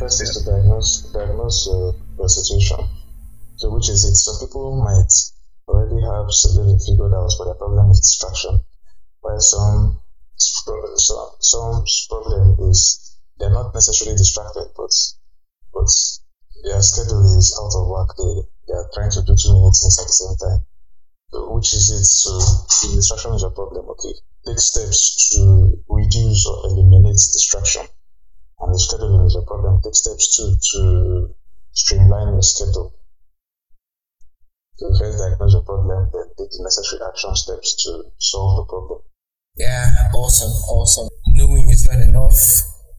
First is to diagnose diagnose uh, the situation. So which is it? Some people might already have severely figured out, but their problem is distraction. While some some some problem is they're not necessarily distracted, but but their schedule is out of work. They they are trying to do too many things at the same time. So which is it? So distraction is a problem, okay. Take steps to reduce or eliminate distraction. And if scheduling is a problem, take steps to to streamline your schedule. So first diagnose the problem, then take the necessary action steps to solve the problem. Yeah, awesome, awesome. Knowing is not enough.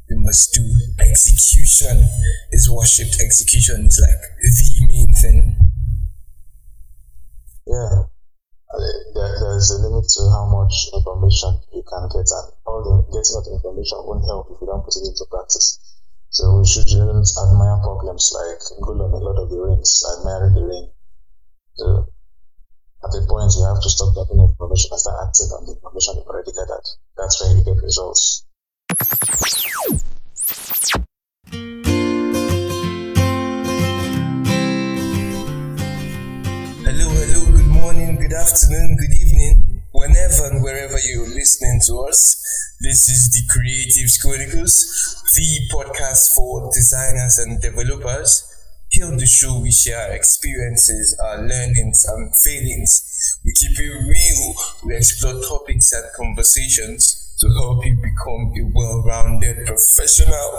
We must do execution is worshipped. Execution is like the main thing. Yeah. There, there is a limit to how much information you can get, and all the getting of information won't help if you don't put it into practice. So we shouldn't admire problems like Gollum a Lord of the Rings, admiring the ring. So at a point, you have to stop getting information and start acting on the information you've already gathered. That's where you get results. Good afternoon, good evening, whenever and wherever you're listening to us. This is the Creatives Chronicles, the podcast for designers and developers. Here on the show, we share experiences, our learnings, and failings. We keep it real. We explore topics and conversations to help you become a well-rounded professional.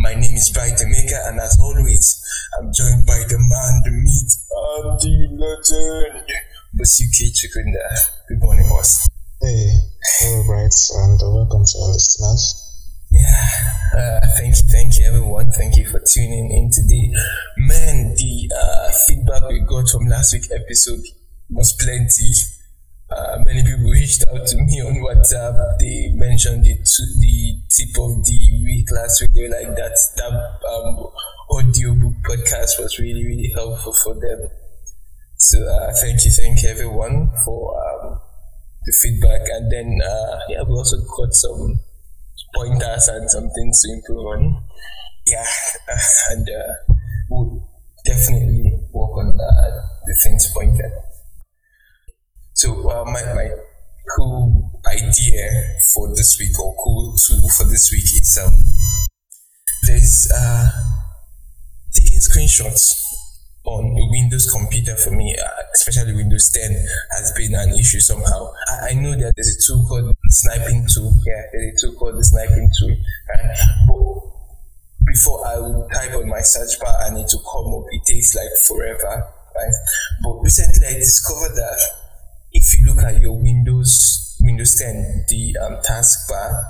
My name is Bright Emeka, and as always, I'm joined by the man, the meat, and the legend, Basuke Chikunda. Good morning, boss. Hey, all right, and welcome to our listeners. Yeah, uh, thank you, thank you, everyone. Thank you for tuning in today. Man, the uh, feedback we got from last week's episode was plenty. Uh, many people reached out to me on WhatsApp. They mentioned the t- the tip of the week last week. They were like that that um, audiobook podcast was really really helpful for them. So uh, thank you, thank everyone for um, the feedback. And then uh, yeah, we also got some pointers and some things to improve on. Yeah, and uh, we'll definitely work on uh, the things pointed. So uh, my my cool idea for this week or cool tool for this week is um there's uh taking screenshots on a Windows computer for me, uh, especially Windows 10, has been an issue somehow. I, know that there's a tool called Snipping Tool. Yeah, there's a tool called the Snipping Tool. Right? But before I would type on my search bar and it to come up, it takes like forever. Right? But recently I discovered that if you look at your Windows Windows 10, the um, taskbar,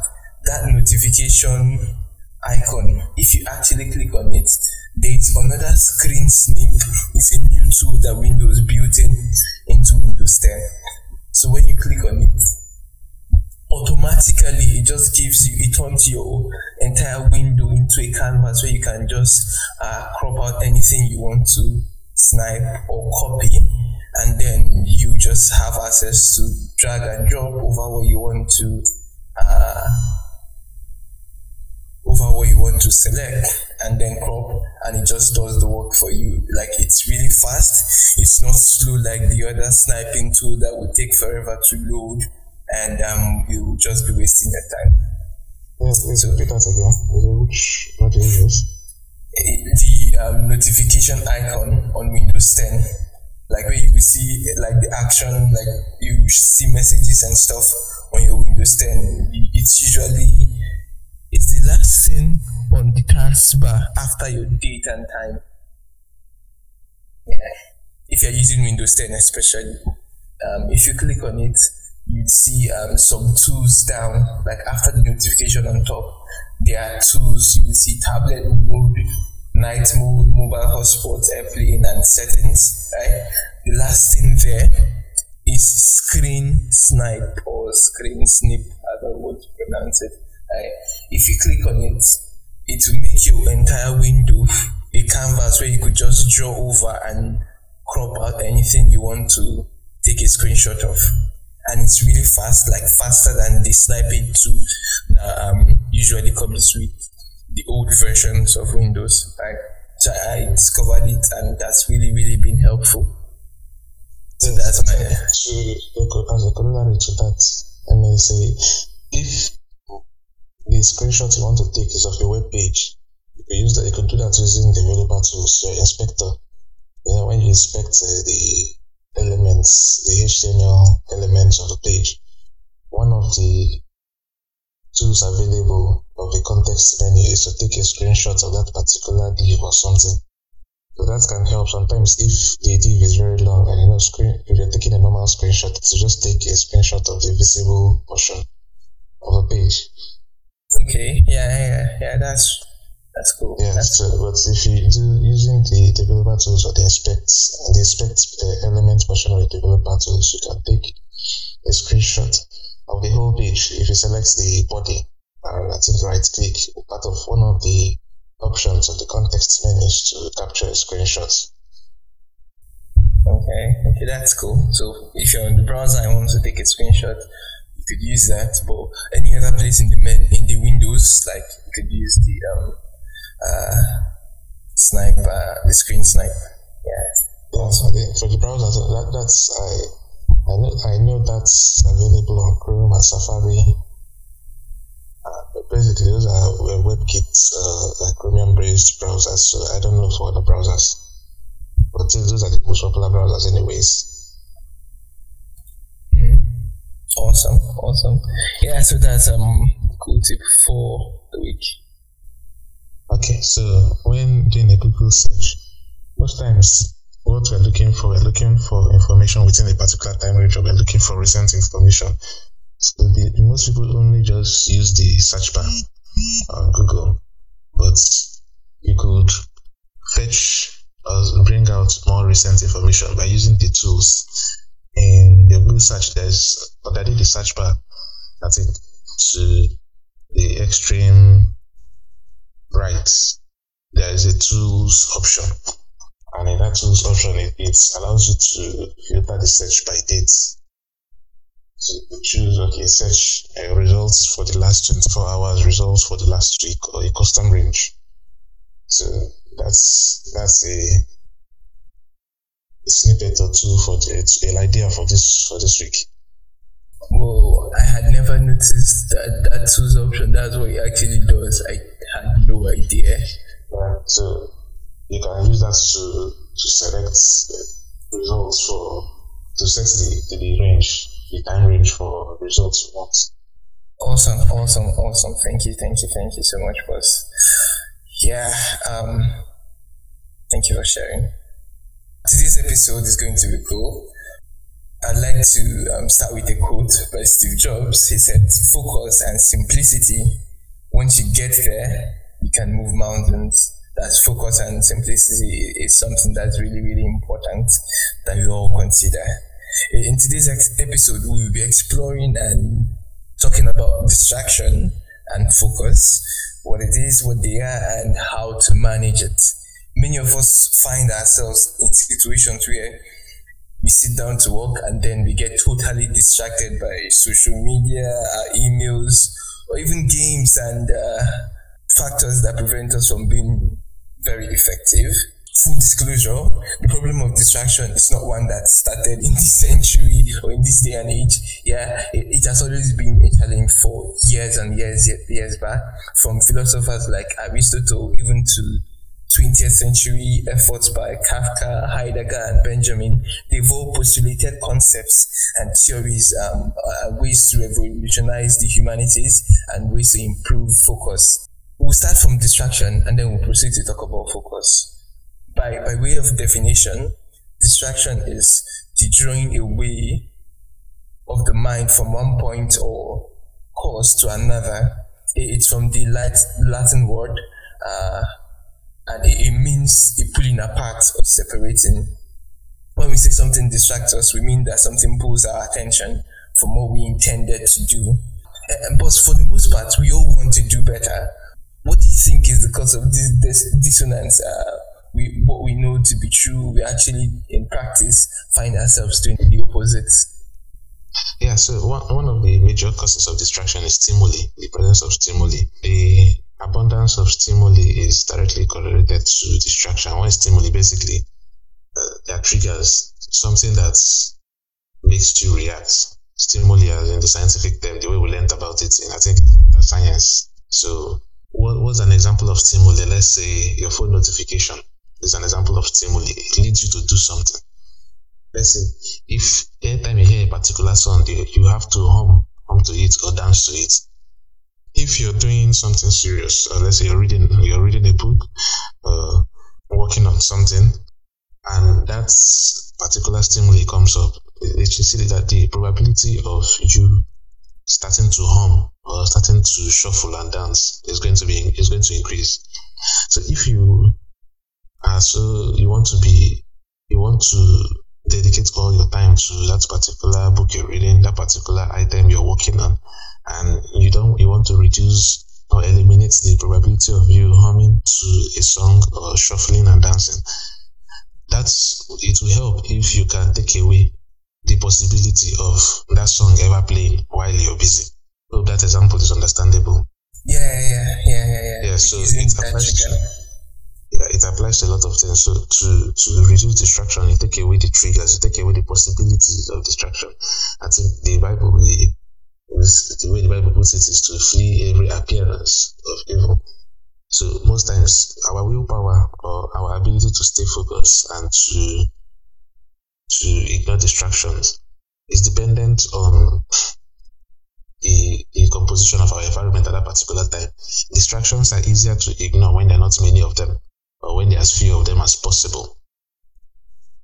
that notification icon, if you actually click on it, there's another screen snip. It's a new tool that Windows built in into Windows 10. So when you click on it, automatically it just gives you it turns your entire window into a canvas where you can just uh, crop out anything you want to snipe or copy and then you just have access to drag and drop over what you want to uh, over what you want to select and then crop and it just does the work for you like it's really fast it's not slow like the other Snipping Tool that would take forever to load and um you will just be wasting your time Yes, yes, repeat that again. Which, what do you use? the um, notification icon on Windows 10, like where you will see like the action, like you see messages and stuff on your Windows 10. It's usually last thing on the taskbar after your date and time. Yeah, if you're using Windows 10, especially, um, if you click on it, you'd see um, some tools down, like after the notification on top. There are tools. You see tablet mode, night mode, mobile hotspot, airplane, and settings. Right. The last thing there is screen snipe or screen snip. I don't know what to pronounce it. Right. If you click on it, it will make your entire window a canvas where you could just draw over and crop out anything you want to take a screenshot of. And it's really fast, like faster than the Snipping Tool that um, usually comes with the old versions of Windows. Right? So I discovered it, and that's really, really been helpful. So Yes, that's my to, as a corollary to that, I may say, if the screenshot you want to take is of your web page, you can use that. You could do that using the developer tools, your inspector. You know, when you inspect uh, the elements, the HTML elements of the page, one of the tools available of the context menu is to take a screenshot of that particular div or something. So that can help sometimes if the div is very long and you know screen if you're taking a normal screenshot to just take a screenshot of the visible portion of a page. Okay. Yeah, yeah, yeah. That's that's cool. Yeah, That's so, but if you do using the developer tools or the inspect the inspect uh, element portion of the developer tools, you can take a screenshot of the whole page. If you select the body and I think right click, part of one of the options of the context menu is to capture a screenshot. Okay, okay, that's cool. So if you're on the browser and want to take a screenshot, you could use that. But any other place in the in the windows, like you could use the um uh snipe uh, the screen snipe. Yeah. Yeah, so think for the browser, that, that's I I know I know that's available on Chrome and Safari. Uh, basically, those are uh, WebKit, uh, like Chromium based browsers. So I don't know for other browsers, but those are the most popular browsers, anyways. Awesome, awesome. Yeah, so that's um cool tip for the week. Okay, so when doing a Google search, most times what we're looking for, we're looking for information within a particular time range, or we're looking for recent information. So the, most people only just use the search bar on Google, but you could fetch or bring out more recent information by using the tools. In the Google search, there's underneath the search bar, that's it, to the extreme right, there is a tools option. And in that tools option, it, it allows you to filter the search by dates. So you choose, okay, search uh, results for the last 24 hours, results for the last week, or a custom range. So that's that's a snippet or two for the an idea for this for this week. Well, I had never noticed that that tools option. That's what it actually does. I had no idea. Yeah, so you can use that to to select results for to set the, the range, the time range for results you want. Awesome, awesome, awesome. Thank you, thank you, thank you so much, boss. Yeah, um, thank you for sharing. Today's episode is going to be cool. I'd like to um, start with a quote by Steve Jobs. He said, Focus and simplicity. Once you get there, you can move mountains. That's focus and simplicity is something that's really, really important that we all consider. In today's ex- episode, we will be exploring and talking about distraction and focus, what it is, what they are, and how to manage it. Many of us find ourselves in situations where we sit down to work and then we get totally distracted by social media, our emails, or even games and uh, factors that prevent us from being very effective. Full disclosure, the problem of distraction is not one that started in this century or in this day and age. Yeah, it, it has always been a challenge for years and years, years back, from philosophers like Aristotle even to 20th century efforts by Kafka, Heidegger, and Benjamin, they've all postulated concepts and theories, um, uh, ways to revolutionize the humanities and ways to improve focus. We'll start from distraction and then we'll proceed to talk about focus. By, by way of definition, distraction is the drawing away of the mind from one point or cause to another. It's from the Latin word, uh, and it, it means a pulling apart or separating. When we say something distracts us, we mean that something pulls our attention from what we intended to do. Uh, but for the most part, we all want to do better. What do you think is the cause of this, this dissonance? Uh, we what we know to be true, we actually in practice find ourselves doing the opposite. Yeah, so one, one of the major causes of distraction is stimuli, the presence of stimuli. The abundance of stimuli is directly correlated to distraction. When stimuli basically uh, they are triggers, something that makes you react. Stimuli, as in the scientific term, the way we learned about it in I think in science. So, what was an example of stimuli? Let's say your phone notification is an example of stimuli. It leads you to do something. Let's say if anytime you hear a particular song, you, you have to hum hum to it or dance to it if you're doing something serious, uh, let's say you're reading you're reading a book, uh, working on something, and that particular stimuli comes up, it see that the probability of you starting to hum or starting to shuffle and dance is going to be is going to increase. So if you are so you want to be you want to dedicate all your time to that particular book you're reading, that particular item you're working on, and you don't you want to reduce or eliminate the probability of you humming to a song or shuffling and dancing. That's it will help if you can take away the possibility of that song ever playing while you're busy. Hope that example is understandable. Yeah, yeah, yeah, yeah, yeah. Yeah, so it applies to, to a lot of things. So to to reduce distraction, you take away the triggers, you take away the possibilities of distraction. I think the Bible really the way the Bible puts it is to flee every appearance of evil. So most times our willpower or our ability to stay focused and to to ignore distractions is dependent on the, the composition of our environment at that particular time. Distractions are easier to ignore when there are not many of them or when there are as few of them as possible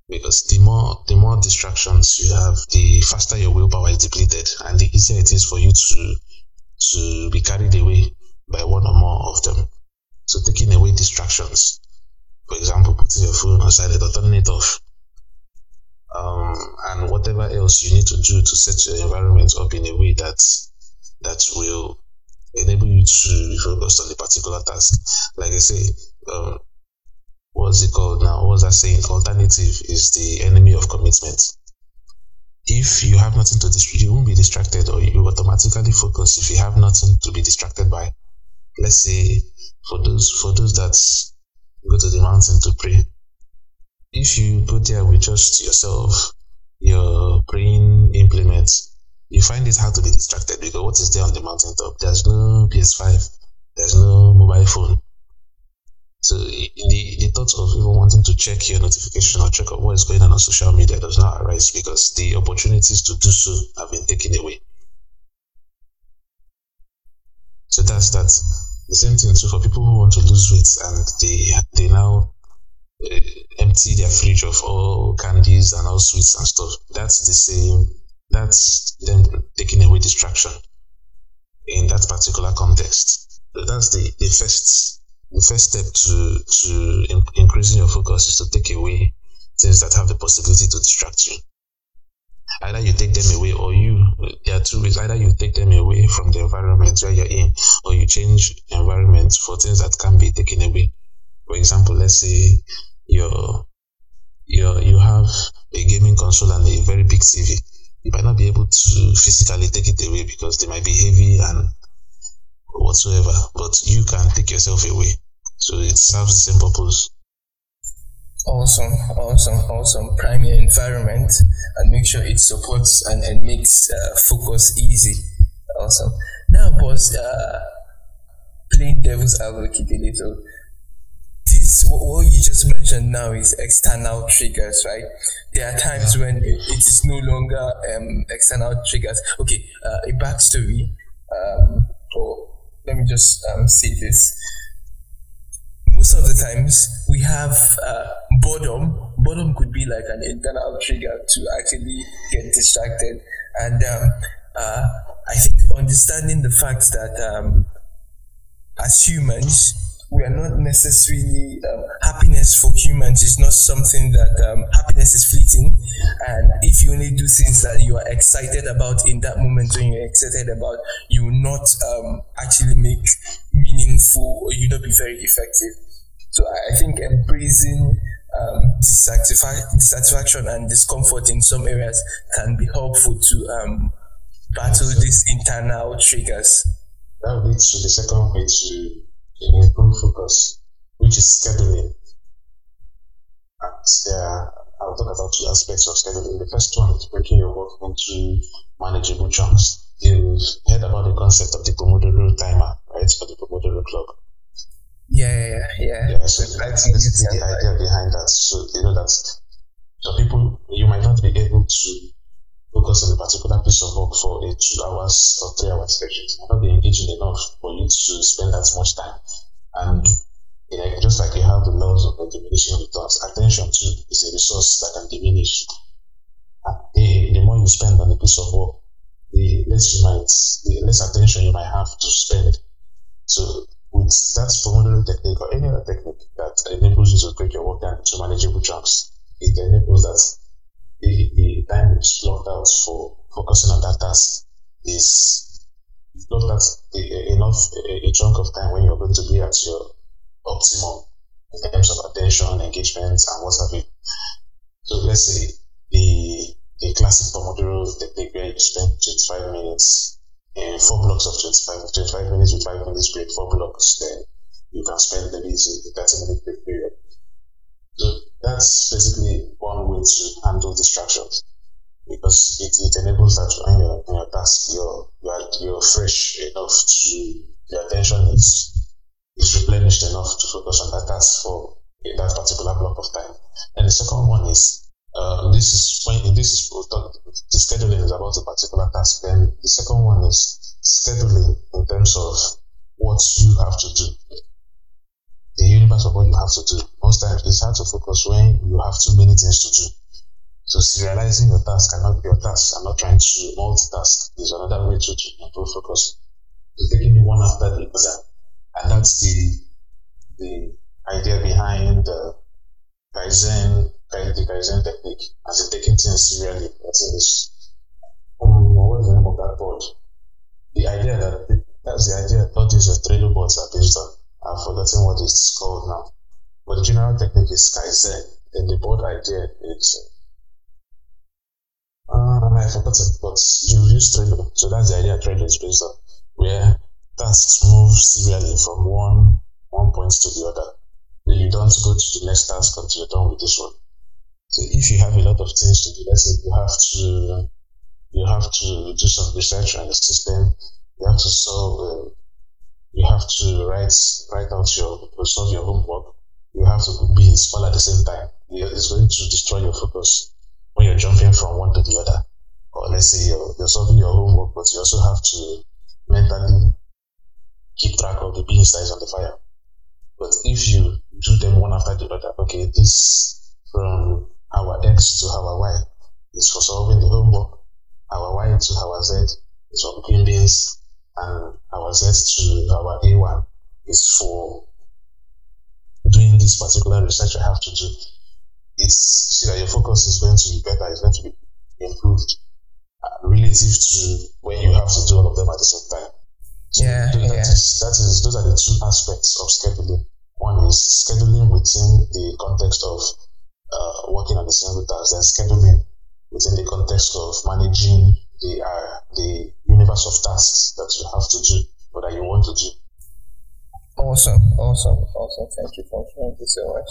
because the more the more distractions you have, the faster your willpower is depleted, and the easier it is for you to to be carried away by one or more of them. So taking away distractions, for example, putting your phone on silent or turning it off, um, and whatever else you need to do to set your environment up in a way that that will enable you to be focused on the particular task. Like I say, um, what's it called now? What was I saying? Alternative is the enemy of commitment. If you have nothing to distract, you won't be distracted, or you automatically focus if you have nothing to be distracted by. Let's say for those for those that go to the mountain to pray, if you go there with just yourself, your praying implement, you find it hard to be distracted because what is there on the mountaintop? There's no PS5, there's no mobile phone, so the, the thought of even wanting to check your notification or check what is going on on social media does not arise because the opportunities to do so have been taken away. So that's that. The same thing too for people who want to lose weight and they they now uh, empty their fridge of all candies and all sweets and stuff. That's the same. That's them taking away distraction in that particular context. So that's the the first the first step to to in, increasing your focus is to take away things that have the possibility to distract you. Either you take them away, or you there are two ways. Either you take them away from the environment where you're in, or you change environment for things that can be taken away. For example, let's say you're you you have a gaming console and a very big TV. You might not be able to physically take it away because they might be heavy and whatsoever, but you can take yourself away. So it serves the same purpose. Awesome, awesome, awesome. Prime your environment and make sure it supports and, and makes uh, focus easy. Awesome. Now, boss, uh, playing devil's advocate a little. This, what you just mentioned now is external triggers, right? There are times when it is no longer um, external triggers. Okay, uh, a backstory um, for let me just um, see this. Most of the times we have uh, boredom. Boredom could be like an internal trigger to actually get distracted. And um, uh, I think understanding the fact that um, as humans, we are not necessarily um, happiness for humans is not something that um, happiness is fleeting. And if you only do things that you are excited about in that moment when you're excited about you will not um, actually make meaningful or you not be very effective. So i, think embracing um, dissatisfaction and discomfort in some areas can be helpful to um, battle these internal triggers. That leads to the second way to in improved focus, which is scheduling. And there, I'll talk about two aspects of scheduling. The first one is breaking your work into manageable chunks. You've heard about the concept of the Pomodoro timer, right? Or the Pomodoro clock. Yeah, yeah, yeah. Yeah, so that's basically the idea behind that. So you know that some people you might not be able to a particular piece of work for a two hours or three hours session. Might not be engaging enough for you to spend that much time. And know, just like you have the laws of the diminishing returns, attention too is a resource that can diminish. Uh, the, the more you spend on a piece of work, the less you might, the less attention you might have to spend. So with that Pomodoro technique or any other technique that enables you to break your work down into manageable chunks, it enables that the, the time is blocked out for focusing on that task is blocked out enough a, a chunk of time when you're going to be at your optimum in terms of attention, engagement, and what have you. So let's say the the classic Pomodoro technique where you spend 25 minutes in four blocks of 25, 25 minutes with five minutes break, four blocks, then you can spend maybe a 30 minute break period. So that's basically one way to handle distractions because it, it enables that when you're in your task, you're, you're, you're fresh enough to, your attention is, is replenished enough to focus on that task for that particular block of time. And the second one is um, this is when this is the scheduling is about a particular task. Then the second one is scheduling in terms of what you have to do. The universe of what you have to do. Most times it's hard to focus when you have too many things to do. So serializing your task cannot be your task. I'm not trying to multitask. There's another way to, to improve focus. So taking it one after the other. And that's the the idea behind the Kaizen the Kaizen technique, as in taking things serially. That's in this. Um, what's the name of that board? The idea that that's the idea. All these Trello boards are based on. I've forgotten what it's called now. But the general technique is Kaizen. Then the board idea is. Uh, I forgot it, but you use Trello. So that's the idea Trello is based on, where tasks move serially from one one point to the other. You don't go to the next task until you're done with this one. So if you have a lot of things to do, let's say you have to you have to do some research on the system, you have to solve, uh, you have to write write out your solve your homework. You have to be in at the same time. It's going to destroy your focus when you're jumping from one to the other. Or let's say you're, you're solving your homework, but you also have to mentally keep track of the beans that is on the fire. But if you do them one after the other, okay, this from our X to our Y is for solving the homework. Our Y to our Z is for cooking beans. And our Z to our A1 is for doing this particular research I have to do. It's see that your focus is going to be better, it's going to be improved uh, relative to when you have to do all of them at the same time. So yeah, that yeah. Is, that is those are the two aspects of scheduling. One is scheduling within the context of uh, working on the single task, then scheduling within the context of managing the uh, the universe of tasks that you have to do or that you want to do. Awesome, awesome, awesome. Thank you, thank you, thank you so much.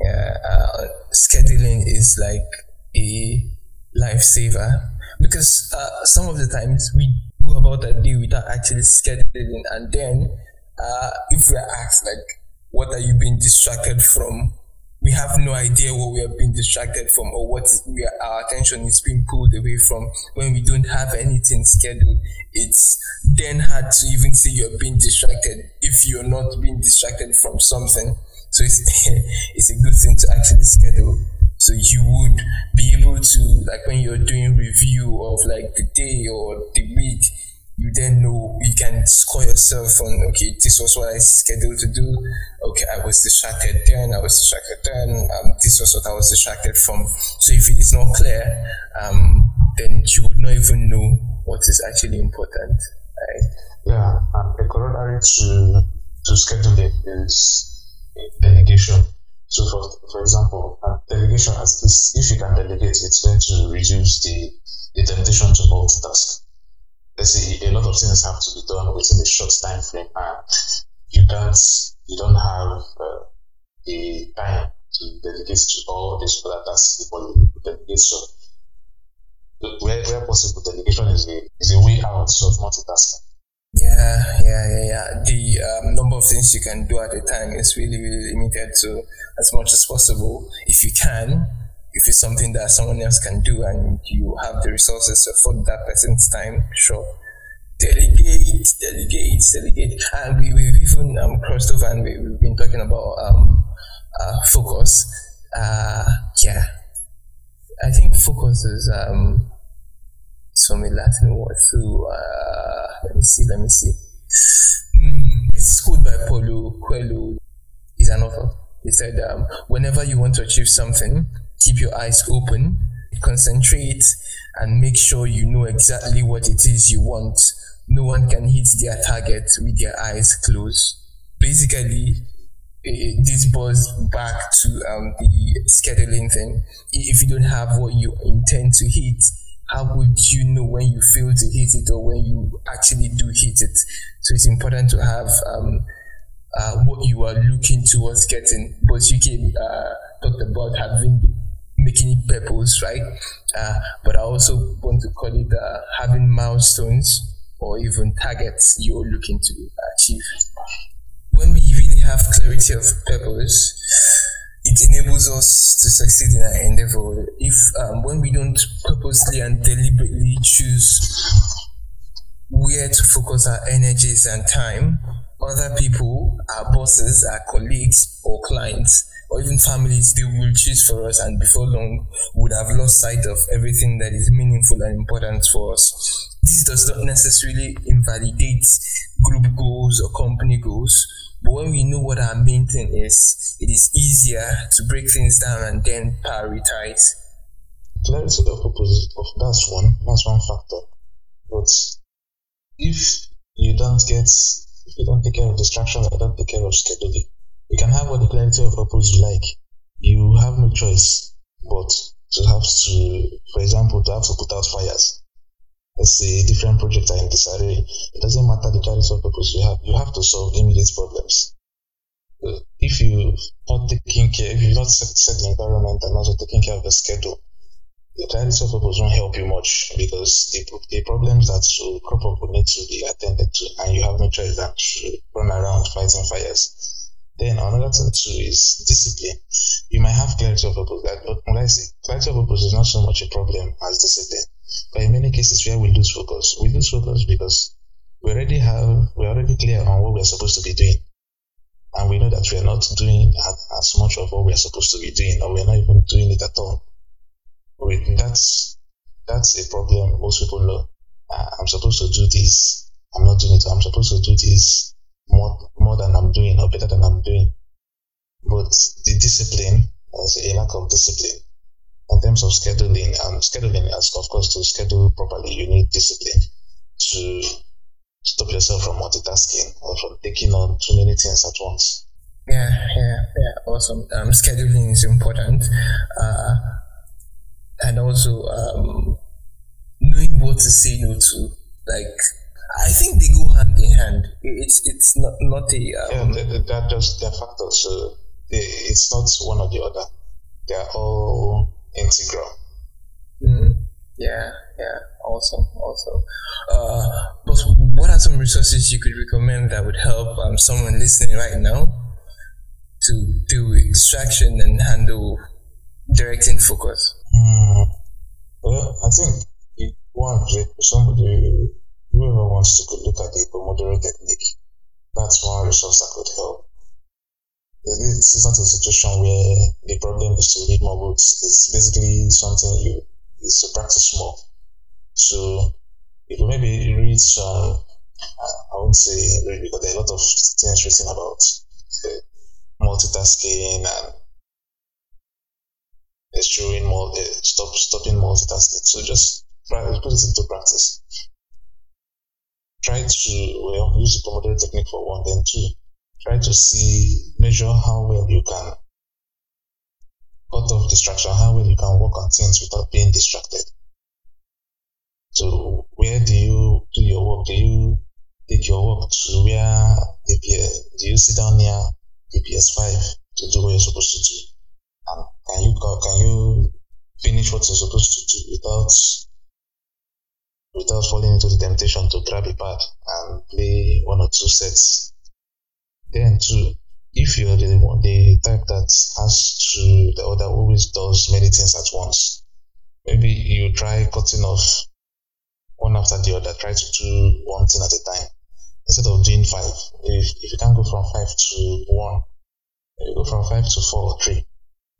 Yeah, uh, scheduling is like a lifesaver because uh, some of the times we go about a day without actually scheduling, and then uh, if we're asked like, "What are you being distracted from?" We have no idea what we are being distracted from or what we are, our attention is being pulled away from when we don't have anything scheduled. It's then hard to even say you're being distracted if you're not being distracted from something. So it's, it's a good thing to actually schedule. So you would be able to, like when you're doing review of like the day or the week, you then know you can score yourself on okay this was what i scheduled to do. Okay i was distracted then i was distracted then um, this was what i was distracted from. So if it is not clear um, then you would not even know what is actually important right? Yeah and the corollary to to scheduling is delegation. So for for example uh, delegation as this if you can delegate it's going to reduce the the temptation to multitask say a lot of things have to be done within a short time frame and you can't, you don't have uh, the time to dedicate to all these other tasks people dedicate so where, where possible delegation is a is a way out of multitasking yeah, yeah, yeah, yeah. The um, number of things you can do at a time is really, really limited. So, as much as possible, if you can, if it's something that someone else can do and you have the resources to afford that person's time, sure. Delegate, delegate, delegate. And we, we've even um, crossed over and we, we've been talking about um, uh, focus. Uh, yeah. I think focus is um, it's from a Latin word. So, uh, let me see, let me see. Mm, it's quoted by Paulo Coelho. He's an author. He said, um, whenever you want to achieve something, keep your eyes open, concentrate, and make sure you know exactly what it is you want. No one can hit their target with their eyes closed. Basically, this boils back to um, the scheduling thing. If you don't have what you intend to hit, how would you know when you fail to hit it or when you actually do hit it? So it's important to have um, uh, what you are looking towards getting. But you can uh, talk about having making it purpose, right? Uh, but I also want to call it uh, having milestones or even targets you're looking to achieve. When we really have clarity of purpose, it enables us to succeed in our endeavor. If um, when we don't purposely and deliberately choose where to focus our energies and time, other people, our bosses, our colleagues, or clients, or even families, they will choose for us, and before long, would have lost sight of everything that is meaningful and important for us. This does not necessarily invalidate group goals or company goals, but when we know what our main thing is, it is easier to break things down and then prioritize. Clarity of purpose, of that's one, that's one factor. But if you don't get, if you don't take care of distractions, I don't take care of scheduling, you can have all the clarity of purpose you like. You have no choice but to have to, for example, to have to put out fires let's say different projects are in disarray, it doesn't matter the clarity of purpose you have, you have to solve immediate problems. If you're not taking care, if you've not set, set the environment and also taking care of the schedule, the clarity of purpose won't help you much because the, the problems that crop up will need to be attended to and you have no choice than to run around fighting fires. Then another thing too is discipline. You might have clarity of purpose, but when I say clarity of purpose is not so much a problem as discipline. But in many cases where we lose focus, we lose focus because we already have, we're already clear on what we're supposed to be doing. And we know that we're not doing as much of what we're supposed to be doing, or we're not even doing it at all. that's, that's a problem most people know. Uh, I'm supposed to do this. I'm not doing it. I'm supposed to do this more, more than I'm doing or better than I'm doing. But the discipline, there's a lack of discipline in terms of scheduling, And scheduling, as of course, to schedule properly, you need discipline to stop yourself from multitasking or from taking on too many things at once. Yeah, yeah, yeah, awesome. Um, scheduling is important, uh, and also um, knowing what to say no to. Like, I think they go hand in hand. It's it's not not a um, yeah. They're, they're just they're factors. So they, it's not one or the other. They're all integral. Mm, yeah, yeah, awesome, awesome. Uh, but what are some resources you could recommend that would help um, someone listening right now to do extraction and handle directing focus? Mm, well, I think it, one, somebody, whoever wants to look at the Pomodoro technique, that's one resource that could help this is not a situation where the problem is to read more books. It's basically something you is to practice more. So if you maybe read some, I won't say read because there are a lot of things written about uh, multitasking and eschewing more, uh, stop stopping multitasking. So just put it into practice. Try to well use the Pomodoro technique for one, then two try to see, measure how well you can cut off distraction, how well you can work on things without being distracted. So where do you do your work? Do you take your work to where the, the you sit down near the PS5 to do what you're supposed to do? And can you can you finish what you're supposed to do without without falling into the temptation to grab a pad and play one or two sets? Then too, if you're the the type that has to the other always does many things at once, maybe you try cutting off one after the other, try to do one thing at a time instead of doing five. If if you can go from five to one, you go from five to four or three.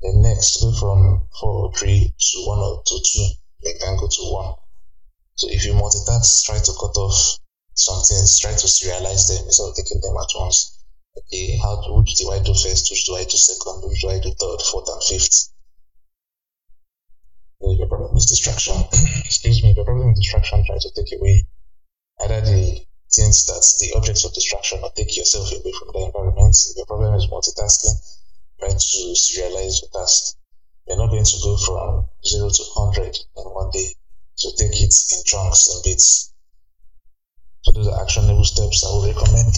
Then next go from four or three to one or to two, then can go to one. So if you multitask, try to cut off some things, try to serialize them instead of taking them at once. Okay, how to, which do I do first, which do I do second, which do I do third, fourth, and fifth? If your problem is distraction, excuse me, if your problem is distraction, try to take away either the things that the objects of distraction or take yourself away from the environment. If your problem is multitasking, try to serialize your task. You're not going to go from zero to hundred in one day. So take it in chunks and bits. So those are actionable steps I would recommend.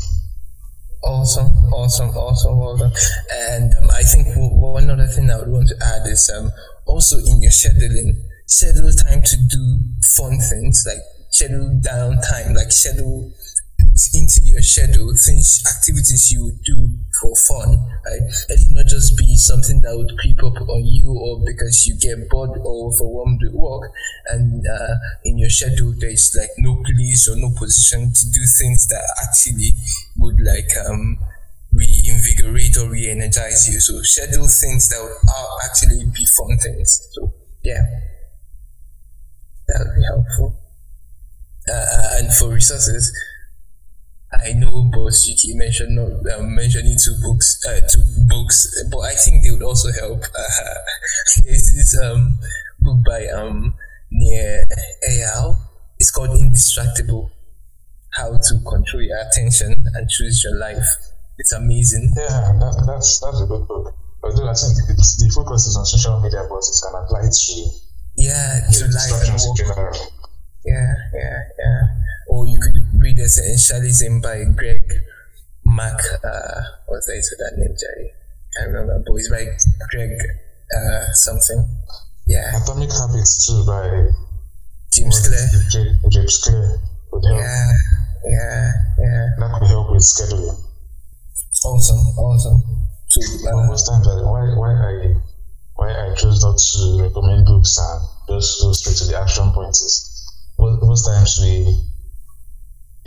Awesome, awesome, awesome, awesome. And um, I think one other thing I would want to add is um, also in your scheduling, schedule time to do fun things like schedule down time, like schedule into your schedule things activities you would do for fun right? Let it not just be something that would creep up on you or because you get bored or overwhelmed with work and uh, in your schedule there's like no place or no position to do things that actually would like um reinvigorate or re-energize you. So schedule things that would actually be fun things. So yeah. That would be helpful. Uh, and for resources I know Boss Yuki mentioned not um, mentioning two books, uh, two books, but I think they would also help. Uh, there's this um, book by um, Nir Eyal. It's called Indistractable: How to Control Your Attention and Choose Your Life. It's amazing. Yeah, that, that's that's a good book. Although I think the focus is on social media, but it can apply to yeah to life and general. Yeah, yeah, yeah. Or you could read Essentialism by Greg Mac. Uh, what's the of that name, Jerry? Can't remember, but it's by Greg uh, something. Yeah. Atomic Habits too by James Clear. James Clear would help. Yeah, yeah, yeah. That could help with scheduling. Awesome, awesome. So, uh, most times, I, why why I why I chose not to recommend books and just go straight to the action points is most times we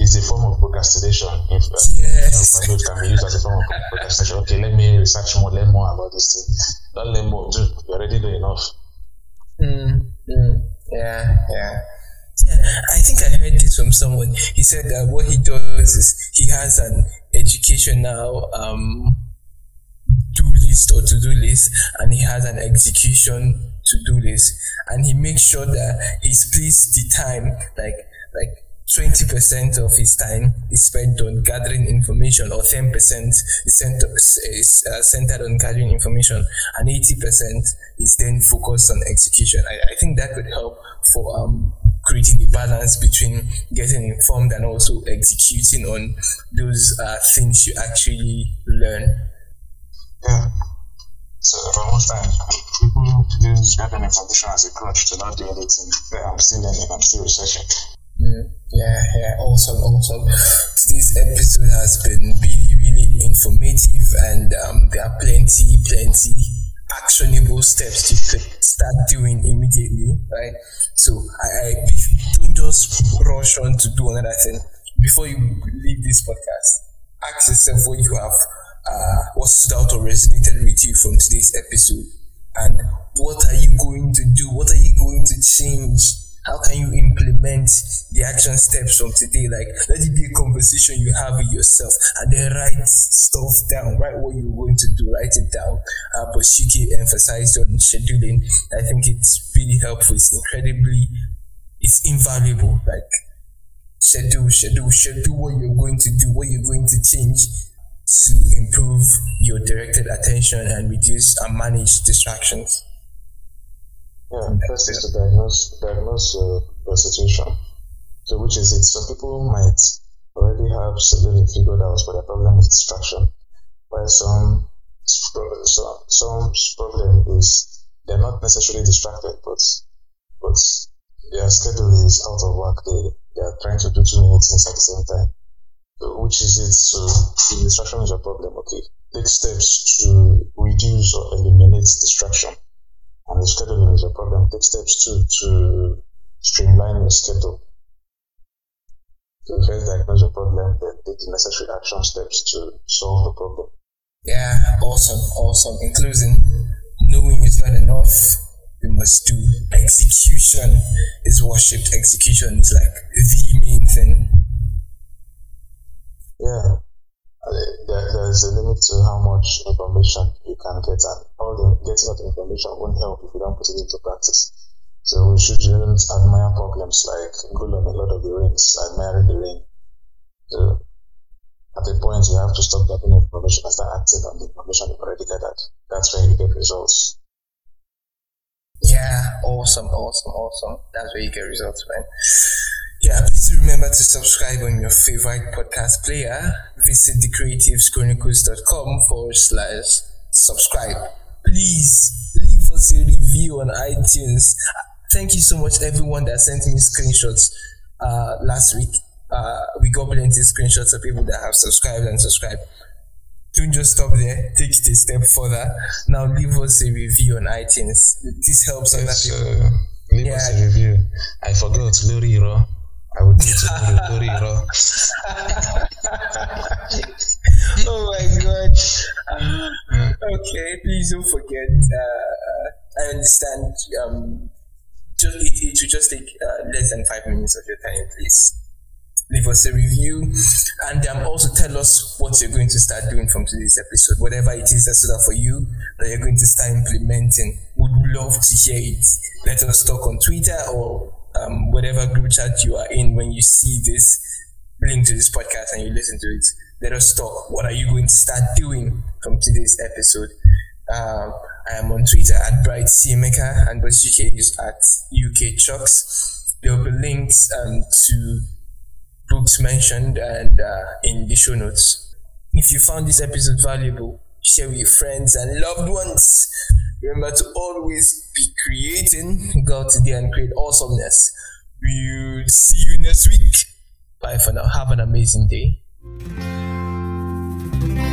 is a form of procrastination. If uh, yes. can be used as a form of procrastination. Okay, let me research more, learn more about this thing. Don't learn more, dude. You're already doing enough. Mm, mm, yeah, yeah. Yeah, I think I heard this from someone. He said that what he does is he has an educational um, do list or to do list, and he has an execution to do list, and he makes sure that he splits the time like like 20% of his time is spent on gathering information, or 10% is, cent- is uh, centered on gathering information, and 80% is then focused on execution. I, I think that could help for um, creating the balance between getting informed and also executing on those uh, things you actually learn. Yeah. So most times, people use gathering information as a crutch to not do anything. I'm still learning, I'm still researching. Mm, yeah, yeah, awesome, awesome. Today's episode has been really, really informative, and um, there are plenty, plenty actionable steps you could start doing immediately, right? So I, I don't just rush on to do another thing. Before you leave this podcast, ask yourself what you have, uh, what stood out or resonated with you from today's episode, and what are you going to do? What are you going to change? How can you implement the action steps from today? Like, let it be a conversation you have with yourself and then write stuff down, write what you're going to do, write it down. Uh, but Shiki emphasized on scheduling. I think it's really helpful. It's incredibly, it's invaluable. Like, schedule, schedule, schedule what you're going to do, what you're going to change to improve your directed attention and reduce and manage distractions. Yeah, first is to diagnose diagnose uh, the situation. So which is it? Some people might already have scheduling figured out, but their problem is distraction. While some some some problem is they're not necessarily distracted, but but their schedule is out of work. They they are trying to do too many things at the same time. So which is it? So distraction is a problem, okay. Take steps to reduce or eliminate distraction. And if scheduling is a problem, take steps to to streamline your schedule. To first diagnose the problem, then take the necessary action steps to solve the problem. Yeah, awesome, awesome. In closing, knowing is not enough. We must do execution is worshipped. Execution is like the main thing. Yeah, there, there is a limit to how much information you can get, and all the getting of information won't help if you don't put it into practice. So we shouldn't admire problems like Gollum a Lord of the Rings, admiring the ring. So at a point you have to stop getting information and start acting on the information you've already gathered. That's where you get results. Yeah, awesome, awesome, awesome. That's where you get results, man. Yeah, please remember to subscribe on your favorite podcast player. Visit thecreativeschronicles.com forward slash subscribe. Please leave us a review on iTunes. Thank you so much, everyone that sent me screenshots uh, last week uh, we got plenty of screenshots of people that have subscribed and subscribed. Don't just stop there. Take it a step further. Now leave us a review on iTunes. This helps yes, other people. Uh, leave yeah. us a review. I forgot Lori Ro. I would need to do Lori Ro. oh my god. Okay, please don't forget. Uh, I understand. Um, just it, it should just take uh, less than five minutes of your time, please leave us a review, and um, also tell us what you're going to start doing from today's episode. Whatever it is that's for you that you're going to start implementing, would love to hear it. Let us talk on Twitter or um, whatever group chat you are in when you see this link to this podcast and you listen to it. Let us talk. What are you going to start doing from today's episode? Um, I am on Twitter at Bright and Boss UK is at UK Chucks. There will be links um, to books mentioned and uh, in the show notes. If you found this episode valuable, share with your friends and loved ones. Remember to always be creating, go out today and create awesomeness. We'll see you next week. Bye for now. Have an amazing day. Thank you.